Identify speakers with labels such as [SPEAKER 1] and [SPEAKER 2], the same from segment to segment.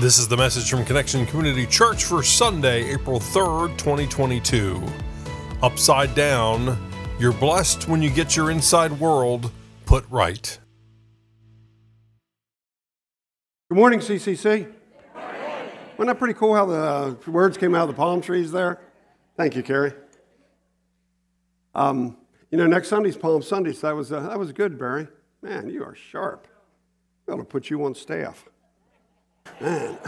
[SPEAKER 1] This is the message from Connection Community Church for Sunday, April 3rd, 2022. Upside down, you're blessed when you get your inside world put right.
[SPEAKER 2] Good morning, CCC. Wasn't that pretty cool how the uh, words came out of the palm trees there? Thank you, Carrie. Um, you know, next Sunday's Palm Sunday, so that was, uh, that was good, Barry. Man, you are sharp. I'm going to put you on staff. Man.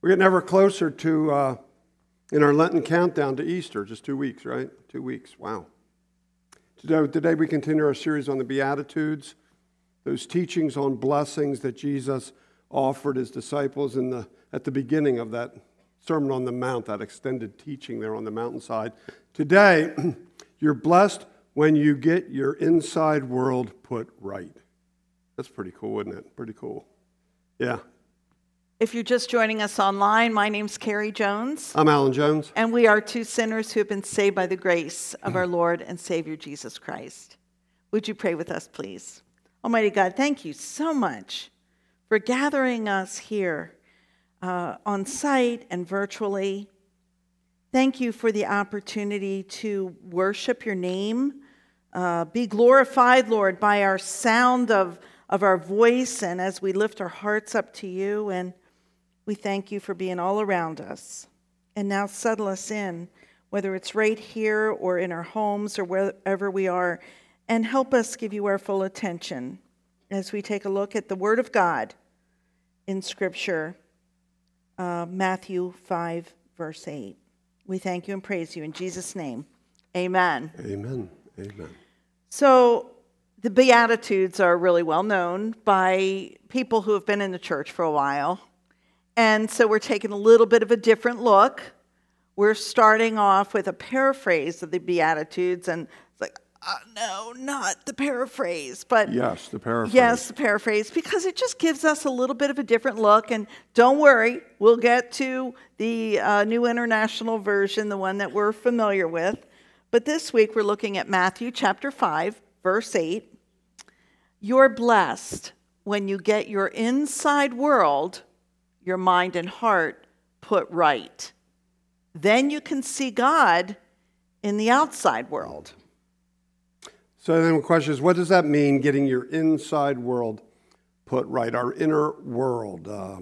[SPEAKER 2] We're getting ever closer to, uh, in our Lenten countdown to Easter, just two weeks, right? Two weeks, wow. Today, today we continue our series on the Beatitudes, those teachings on blessings that Jesus offered his disciples in the, at the beginning of that Sermon on the Mount, that extended teaching there on the mountainside. Today, you're blessed when you get your inside world put right. That's pretty cool, isn't it? Pretty cool. Yeah.
[SPEAKER 3] If you're just joining us online, my name's Carrie Jones,
[SPEAKER 2] I'm Alan Jones.
[SPEAKER 3] and we are two sinners who have been saved by the grace of our Lord and Savior Jesus Christ. Would you pray with us, please? Almighty God, thank you so much for gathering us here uh, on site and virtually. Thank you for the opportunity to worship your name, uh, be glorified, Lord, by our sound of, of our voice and as we lift our hearts up to you. And we thank you for being all around us. And now settle us in, whether it's right here or in our homes or wherever we are, and help us give you our full attention as we take a look at the Word of God in Scripture, uh, Matthew 5, verse 8. We thank you and praise you in Jesus' name. Amen.
[SPEAKER 2] Amen. Amen.
[SPEAKER 3] So, the Beatitudes are really well known by people who have been in the church for a while. And so, we're taking a little bit of a different look. We're starting off with a paraphrase of the Beatitudes, and it's like, uh, no, not the paraphrase, but
[SPEAKER 2] Yes, the paraphrase.
[SPEAKER 3] Yes, the paraphrase, because it just gives us a little bit of a different look. And don't worry, we'll get to the uh, New International Version, the one that we're familiar with. But this week we're looking at Matthew chapter 5, verse 8. You're blessed when you get your inside world, your mind and heart, put right. Then you can see God in the outside world.
[SPEAKER 2] So then the question is, what does that mean, getting your inside world put right, our inner world? Uh,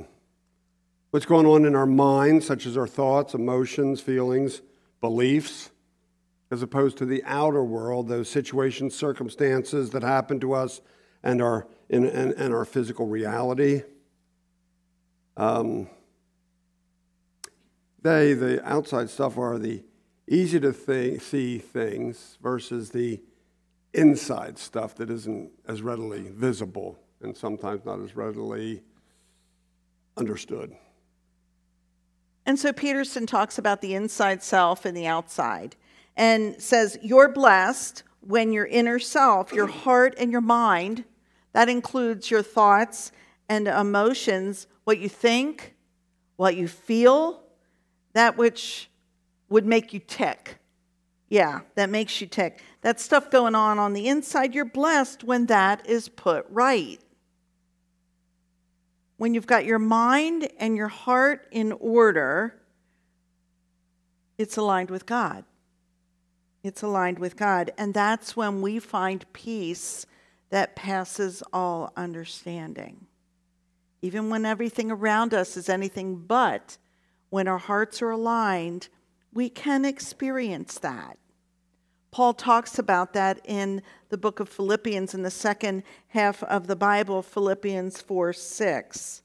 [SPEAKER 2] what's going on in our minds, such as our thoughts, emotions, feelings, beliefs, as opposed to the outer world, those situations, circumstances that happen to us and our, and, and, and our physical reality. Um, they, the outside stuff, are the easy to th- see things versus the inside stuff that isn't as readily visible and sometimes not as readily understood.
[SPEAKER 3] And so Peterson talks about the inside self and the outside and says, You're blessed when your inner self, your heart and your mind, that includes your thoughts and emotions, what you think, what you feel, that which would make you tick. Yeah, that makes you tick. That stuff going on on the inside, you're blessed when that is put right. When you've got your mind and your heart in order, it's aligned with God. It's aligned with God. And that's when we find peace that passes all understanding. Even when everything around us is anything but, when our hearts are aligned, we can experience that. Paul talks about that in the book of Philippians in the second half of the Bible, Philippians 4 6,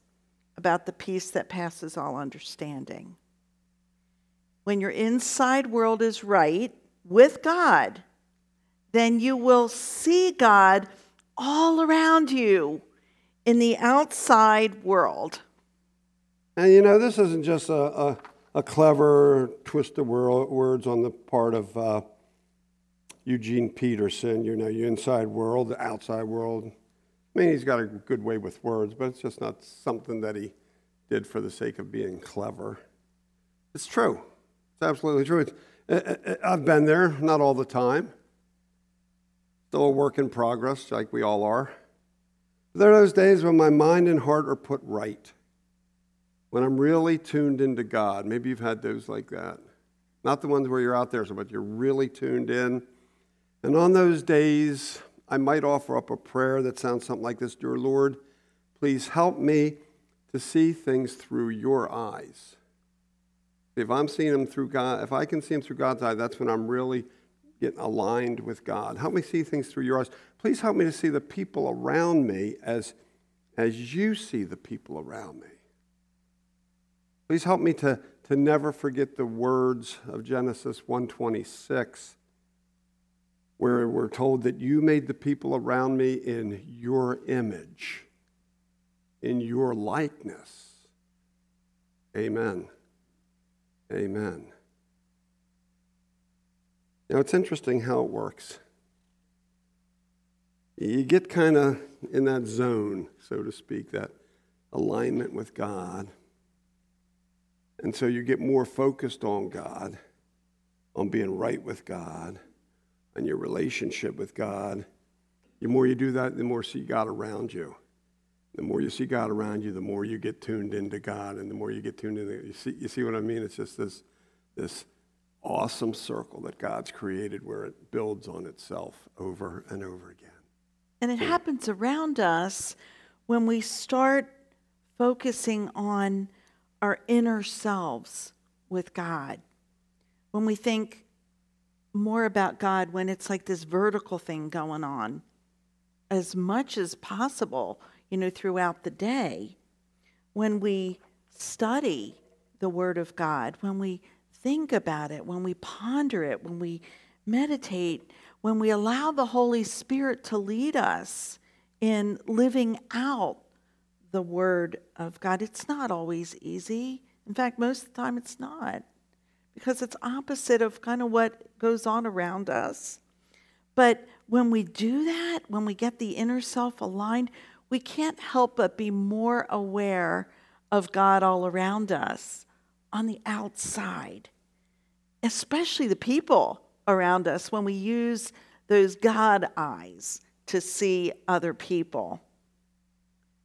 [SPEAKER 3] about the peace that passes all understanding. When your inside world is right with God, then you will see God all around you in the outside world.
[SPEAKER 2] And you know, this isn't just a, a, a clever twist of wor- words on the part of uh, Eugene Peterson, you know, your inside world, the outside world. I mean, he's got a good way with words, but it's just not something that he did for the sake of being clever. It's true. It's absolutely true. It's, Uh, uh, uh, I've been there, not all the time. Still a work in progress, like we all are. There are those days when my mind and heart are put right, when I'm really tuned into God. Maybe you've had those like that. Not the ones where you're out there, but you're really tuned in. And on those days, I might offer up a prayer that sounds something like this Dear Lord, please help me to see things through your eyes. If I'm seeing them through God, if I can see them through God's eye, that's when I'm really getting aligned with God. Help me see things through your eyes. Please help me to see the people around me as, as you see the people around me. Please help me to, to never forget the words of Genesis 126, where we're told that you made the people around me in your image, in your likeness. Amen. Amen. Now, it's interesting how it works. You get kind of in that zone, so to speak, that alignment with God. And so you get more focused on God, on being right with God, and your relationship with God. The more you do that, the more see God around you. The more you see God around you, the more you get tuned into God, and the more you get tuned into you see, you see what I mean? It's just this, this awesome circle that God's created where it builds on itself over and over again.
[SPEAKER 3] And it happens around us when we start focusing on our inner selves with God. When we think more about God, when it's like this vertical thing going on, as much as possible you know, throughout the day. When we study the Word of God, when we think about it, when we ponder it, when we meditate, when we allow the Holy Spirit to lead us in living out the Word of God, it's not always easy. In fact, most of the time it's not because it's opposite of kind of what goes on around us. But when we do that, when we get the inner self aligned, we can't help but be more aware of God all around us on the outside, especially the people around us when we use those God eyes to see other people.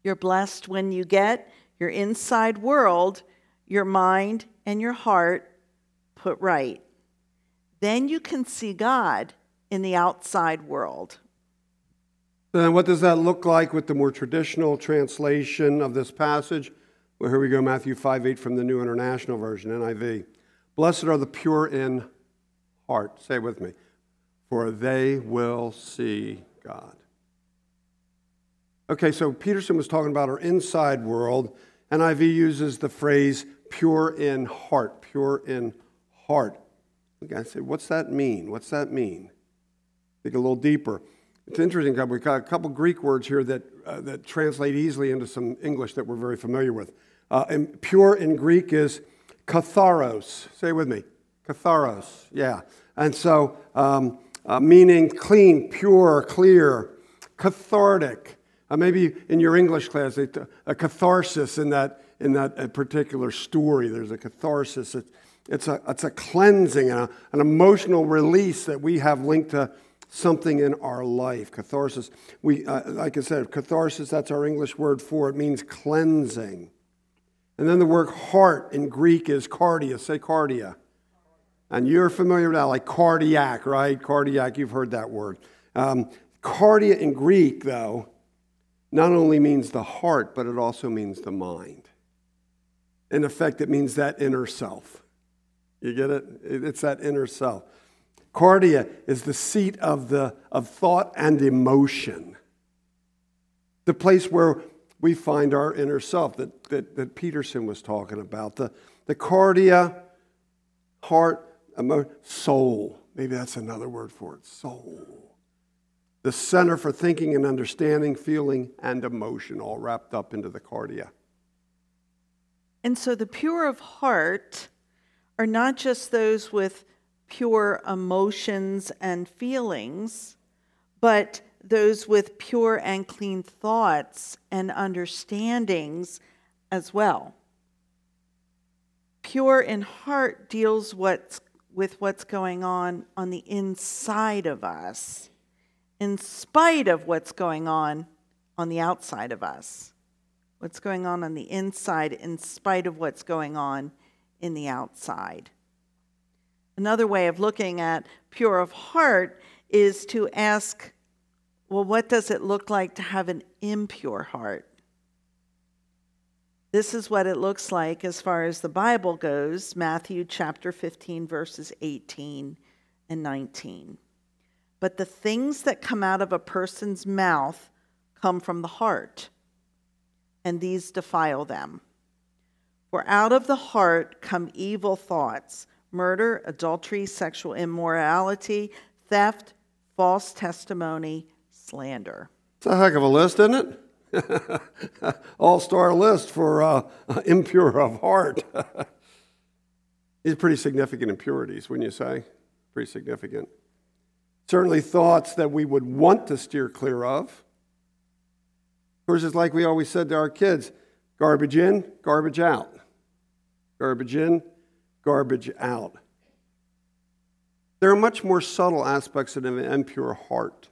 [SPEAKER 3] You're blessed when you get your inside world, your mind, and your heart put right. Then you can see God in the outside world.
[SPEAKER 2] Then, what does that look like with the more traditional translation of this passage? Well, here we go Matthew 5 8 from the New International Version, NIV. Blessed are the pure in heart. Say it with me. For they will see God. Okay, so Peterson was talking about our inside world. NIV uses the phrase pure in heart, pure in heart. Okay, I said, what's that mean? What's that mean? Think a little deeper. It's interesting, we've got a couple Greek words here that, uh, that translate easily into some English that we're very familiar with. Uh, and pure in Greek is katharos. Say with me. Katharos, yeah. And so, um, uh, meaning clean, pure, clear, cathartic. Uh, maybe in your English class, a, a catharsis in that, in that uh, particular story. There's a catharsis. It, it's, a, it's a cleansing, a, an emotional release that we have linked to something in our life. Catharsis, we, uh, like I said, catharsis, that's our English word for it, means cleansing. And then the word heart in Greek is cardia. Say cardia. And you're familiar with that, like cardiac, right? Cardiac, you've heard that word. Um, cardia in Greek, though, not only means the heart, but it also means the mind. In effect, it means that inner self. You get it? It's that inner self. Cardia is the seat of, the, of thought and emotion, the place where we find our inner self that, that, that Peterson was talking about. The, the cardia, heart, emo- soul. Maybe that's another word for it soul. The center for thinking and understanding, feeling, and emotion, all wrapped up into the cardia.
[SPEAKER 3] And so the pure of heart are not just those with pure emotions and feelings, but those with pure and clean thoughts and understandings as well. Pure in heart deals what's, with what's going on on the inside of us, in spite of what's going on on the outside of us, what's going on on the inside in spite of what's going on in the outside. Another way of looking at pure of heart is to ask, well, what does it look like to have an impure heart? This is what it looks like as far as the Bible goes Matthew chapter 15, verses 18 and 19. But the things that come out of a person's mouth come from the heart, and these defile them. For out of the heart come evil thoughts murder, adultery, sexual immorality, theft, false testimony, slander.
[SPEAKER 2] It's a heck of a list, isn't it? All star list for uh, impure of heart. These are pretty significant impurities, wouldn't you say? Pretty significant. Certainly thoughts that we would want to steer clear of. Of course, it's like we always said to our kids garbage in, garbage out. Garbage in, garbage out. There are much more subtle aspects of an impure heart,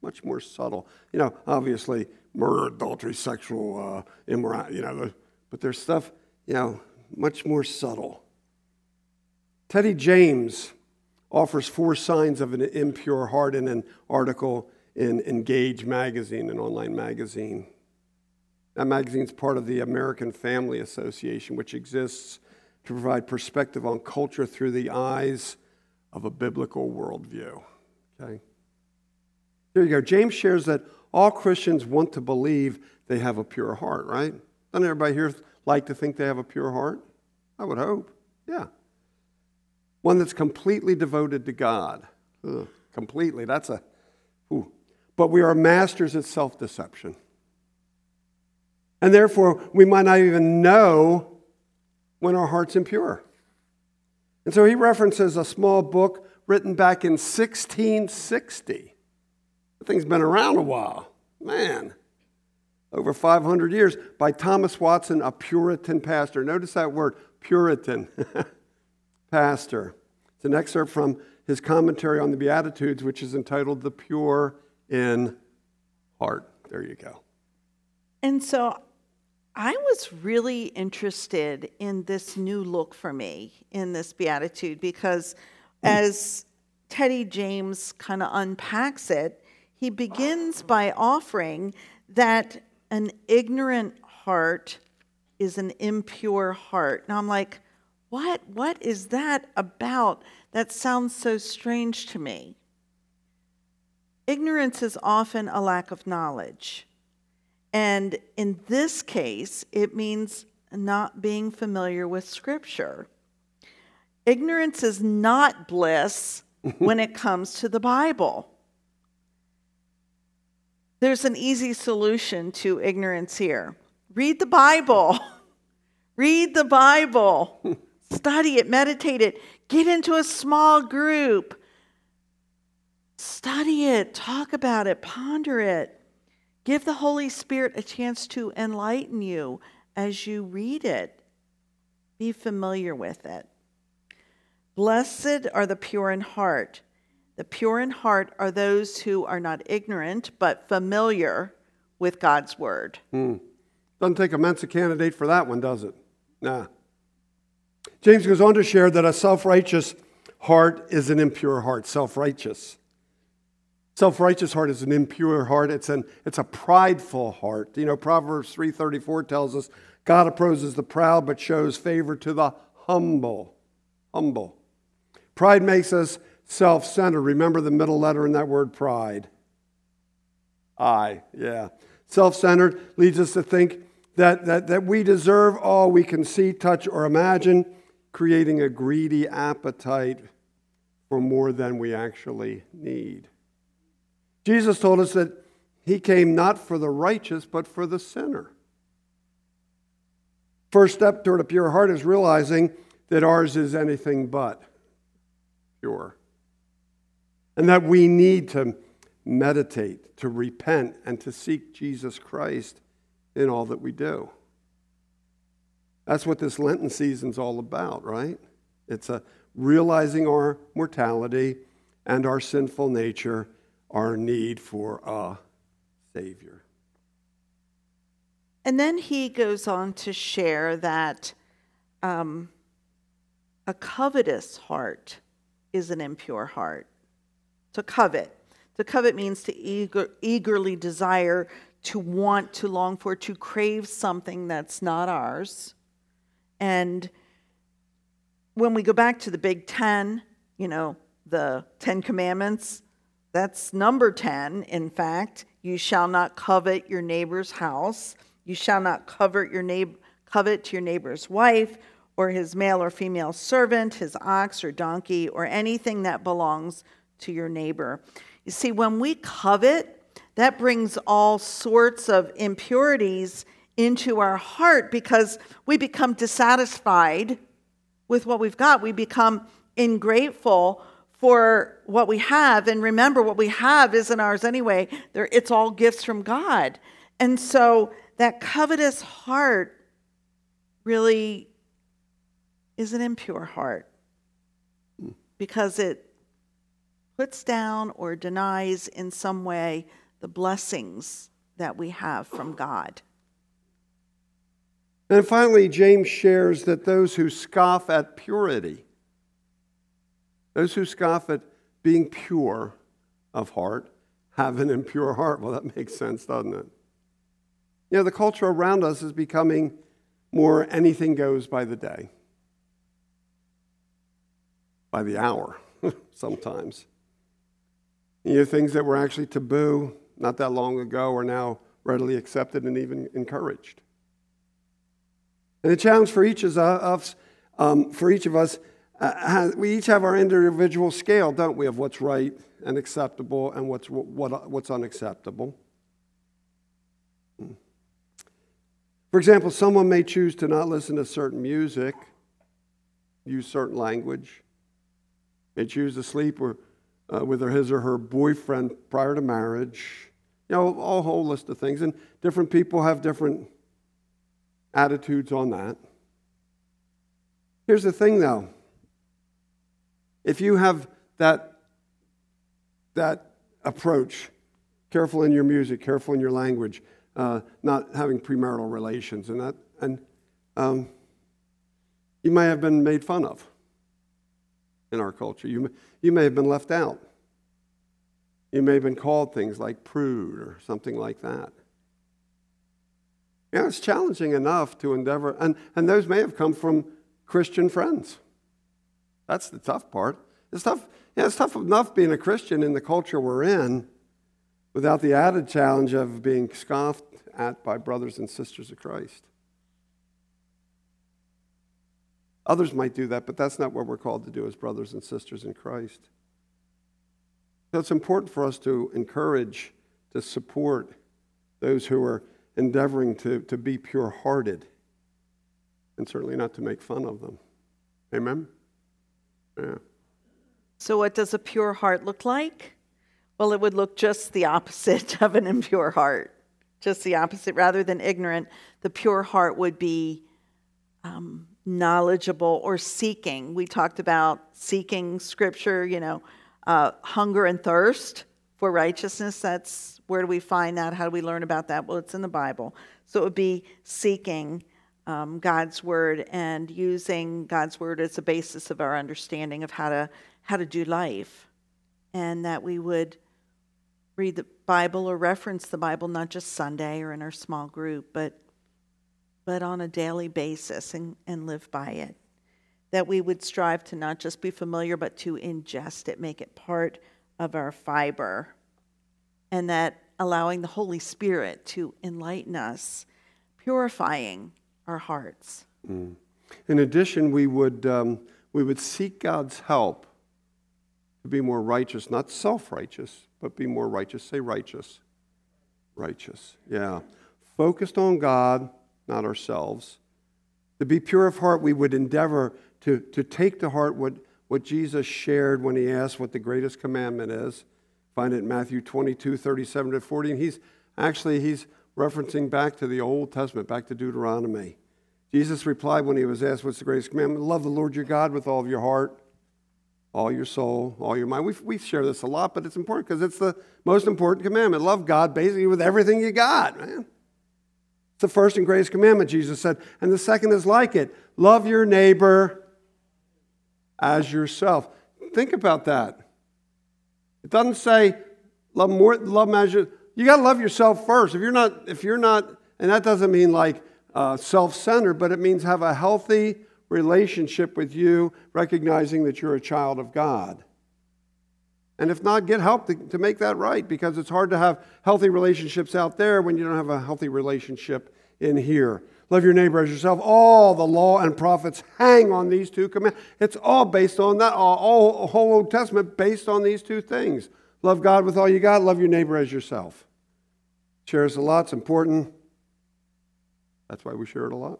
[SPEAKER 2] much more subtle. You know, obviously, murder, adultery, sexual uh, immorality, you know, but there's stuff, you know, much more subtle. Teddy James offers four signs of an impure heart in an article in Engage magazine, an online magazine. That magazine is part of the American Family Association, which exists to provide perspective on culture through the eyes of a biblical worldview. Okay? There you go. James shares that all Christians want to believe they have a pure heart, right? Doesn't everybody here like to think they have a pure heart? I would hope. Yeah. One that's completely devoted to God. Ugh, completely. That's a, ooh. But we are masters at self deception. And therefore, we might not even know when our heart's impure. And so he references a small book written back in 1660. The thing's been around a while. Man, over 500 years by Thomas Watson, a Puritan pastor. Notice that word, Puritan pastor. It's an excerpt from his commentary on the Beatitudes, which is entitled The Pure in Heart. There you go.
[SPEAKER 3] And so I was really interested in this new look for me in this beatitude because as Teddy James kind of unpacks it, he begins by offering that an ignorant heart is an impure heart. Now I'm like, what? What is that about? That sounds so strange to me. Ignorance is often a lack of knowledge. And in this case, it means not being familiar with Scripture. Ignorance is not bliss when it comes to the Bible. There's an easy solution to ignorance here read the Bible. read the Bible. Study it, meditate it, get into a small group. Study it, talk about it, ponder it. Give the Holy Spirit a chance to enlighten you as you read it. Be familiar with it. Blessed are the pure in heart. The pure in heart are those who are not ignorant, but familiar with God's word.
[SPEAKER 2] Hmm. Doesn't take a Mensa candidate for that one, does it? Nah. James goes on to share that a self righteous heart is an impure heart, self righteous. Self-righteous heart is an impure heart. It's, an, it's a prideful heart. You know, Proverbs 3.34 tells us, God opposes the proud but shows favor to the humble. Humble. Pride makes us self-centered. Remember the middle letter in that word pride. I, yeah. Self-centered leads us to think that, that, that we deserve all we can see, touch, or imagine, creating a greedy appetite for more than we actually need. Jesus told us that he came not for the righteous, but for the sinner. First step toward a pure heart is realizing that ours is anything but pure. And that we need to meditate, to repent, and to seek Jesus Christ in all that we do. That's what this Lenten season's all about, right? It's a realizing our mortality and our sinful nature our need for a Savior.
[SPEAKER 3] And then he goes on to share that um, a covetous heart is an impure heart. To covet. To covet means to eager, eagerly desire, to want, to long for, to crave something that's not ours. And when we go back to the Big Ten, you know, the Ten Commandments, that's number 10, in fact. You shall not covet your neighbor's house. You shall not covet your neighbor, covet your neighbor's wife or his male or female servant, his ox or donkey, or anything that belongs to your neighbor. You see, when we covet, that brings all sorts of impurities into our heart because we become dissatisfied with what we've got. We become ingrateful for what we have. And remember, what we have isn't ours anyway, it's all gifts from God. And so that covetous heart really is an impure heart because it puts down or denies in some way the blessings that we have from God.
[SPEAKER 2] And finally, James shares that those who scoff at purity, those who scoff at being pure of heart, have an impure heart. Well, that makes sense, doesn't it? You know, the culture around us is becoming more anything goes by the day by the hour sometimes. You know, things that were actually taboo not that long ago are now readily accepted and even encouraged. And the challenge for each of us, um, for each of us, uh, we each have our individual scale, don't we, of what's right and acceptable and what's, what, what's unacceptable. For example, someone may choose to not listen to certain music, use certain language, they choose to sleep or, uh, with his or her boyfriend prior to marriage. You know, a whole list of things. And different people have different attitudes on that. Here's the thing, though. If you have that, that approach, careful in your music, careful in your language, uh, not having premarital relations, and that, and um, you may have been made fun of in our culture. You may, you may have been left out. You may have been called things like prude or something like that. Yeah, it's challenging enough to endeavor, and, and those may have come from Christian friends. That's the tough part. It's tough, yeah, it's tough enough being a Christian in the culture we're in without the added challenge of being scoffed at by brothers and sisters of Christ. Others might do that, but that's not what we're called to do as brothers and sisters in Christ. So it's important for us to encourage, to support those who are endeavoring to, to be pure hearted, and certainly not to make fun of them. Amen?
[SPEAKER 3] So, what does a pure heart look like? Well, it would look just the opposite of an impure heart. Just the opposite. Rather than ignorant, the pure heart would be um, knowledgeable or seeking. We talked about seeking scripture, you know, uh, hunger and thirst for righteousness. That's where do we find that? How do we learn about that? Well, it's in the Bible. So it would be seeking um, God's word and using God's word as a basis of our understanding of how to how to do life, and that we would read the Bible or reference the Bible not just Sunday or in our small group, but but on a daily basis and, and live by it. That we would strive to not just be familiar, but to ingest it, make it part of our fiber. And that allowing the Holy Spirit to enlighten us, purifying our hearts.
[SPEAKER 2] Mm. In addition, we would, um, we would seek God's help to be more righteous, not self righteous, but be more righteous. Say righteous. Righteous, yeah. Focused on God not ourselves. To be pure of heart, we would endeavor to, to take to heart what, what Jesus shared when he asked what the greatest commandment is. Find it in Matthew 22, 37 to 40. And he's actually he's referencing back to the Old Testament, back to Deuteronomy. Jesus replied when he was asked, What's the greatest commandment? Love the Lord your God with all of your heart, all your soul, all your mind. We, we share this a lot, but it's important because it's the most important commandment. Love God basically with everything you got, man. It's the first and greatest commandment, Jesus said. And the second is like it love your neighbor as yourself. Think about that. It doesn't say love more, love measure. You got to love yourself first. If you're not, if you're not, and that doesn't mean like uh, self-centered, but it means have a healthy relationship with you, recognizing that you're a child of God. And if not, get help to, to make that right because it's hard to have healthy relationships out there when you don't have a healthy relationship in here. Love your neighbor as yourself. All the law and prophets hang on these two commands. It's all based on that, all, all whole Old Testament based on these two things. Love God with all you got, love your neighbor as yourself. Share us a lot, it's important. That's why we share it a lot.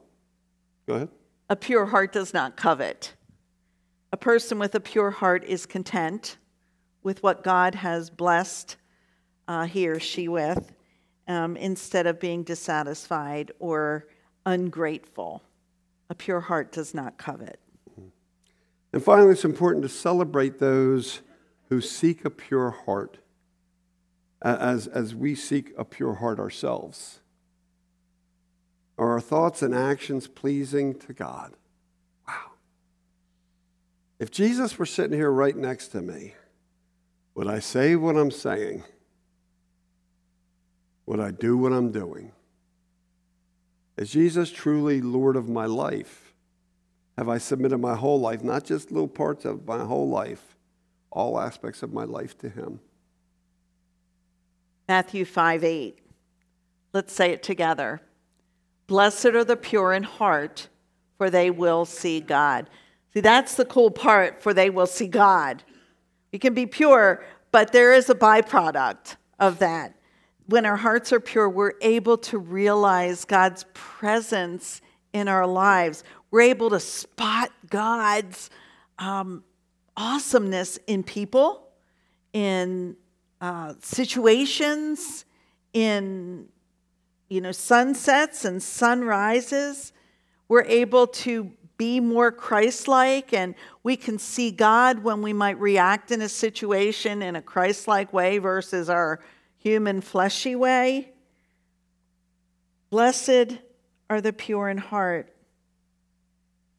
[SPEAKER 2] Go ahead.
[SPEAKER 3] A pure heart does not covet. A person with a pure heart is content with what God has blessed uh, he or she with um, instead of being dissatisfied or ungrateful. A pure heart does not covet.
[SPEAKER 2] And finally, it's important to celebrate those who seek a pure heart as, as we seek a pure heart ourselves. Are our thoughts and actions pleasing to God? Wow. If Jesus were sitting here right next to me, would I say what I'm saying? Would I do what I'm doing? Is Jesus truly Lord of my life? Have I submitted my whole life, not just little parts of my whole life, all aspects of my life to Him?
[SPEAKER 3] Matthew 5 8. Let's say it together. Blessed are the pure in heart, for they will see God. See, that's the cool part, for they will see God. We can be pure, but there is a byproduct of that. When our hearts are pure, we're able to realize God's presence in our lives. We're able to spot God's um, awesomeness in people, in uh, situations, in you know sunsets and sunrises. We're able to be more Christ like, and we can see God when we might react in a situation in a Christ like way versus our human fleshy way. Blessed are the pure in heart.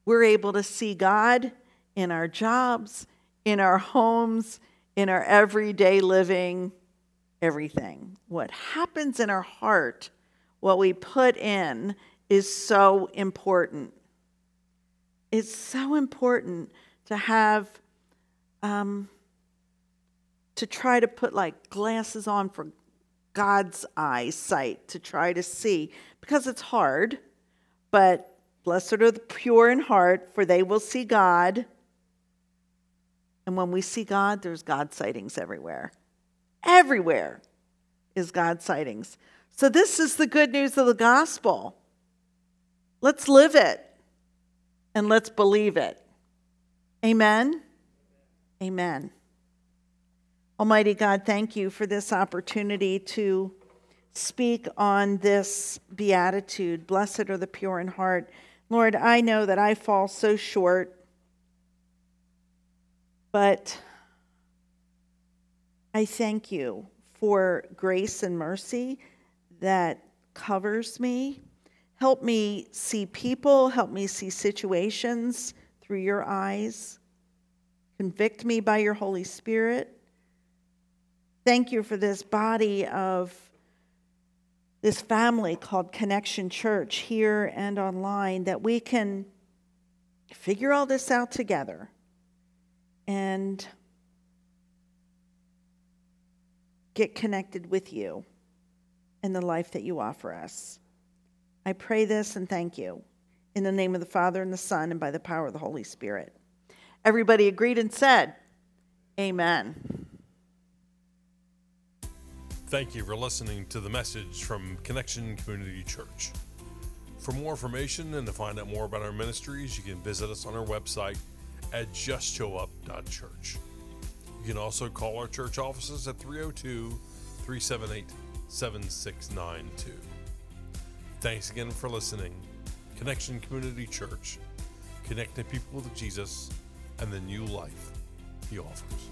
[SPEAKER 3] We're able to see God in our jobs, in our homes, in our everyday living, everything. What happens in our heart, what we put in, is so important it's so important to have um, to try to put like glasses on for God's eyesight to try to see because it's hard. But blessed are the pure in heart, for they will see God. And when we see God, there's God sightings everywhere. Everywhere is God sightings. So, this is the good news of the gospel. Let's live it and let's believe it. Amen. Amen. Almighty God, thank you for this opportunity to speak on this beatitude. Blessed are the pure in heart. Lord, I know that I fall so short, but I thank you for grace and mercy that covers me Help me see people, help me see situations through your eyes. Convict me by your Holy Spirit. Thank you for this body of this family called Connection Church here and online that we can figure all this out together and get connected with you in the life that you offer us. I pray this and thank you. In the name of the Father and the Son and by the power of the Holy Spirit. Everybody agreed and said, Amen.
[SPEAKER 1] Thank you for listening to the message from Connection Community Church. For more information and to find out more about our ministries, you can visit us on our website at justshowup.church. You can also call our church offices at 302 378 7692. Thanks again for listening. Connection Community Church, connecting people to Jesus and the new life he offers.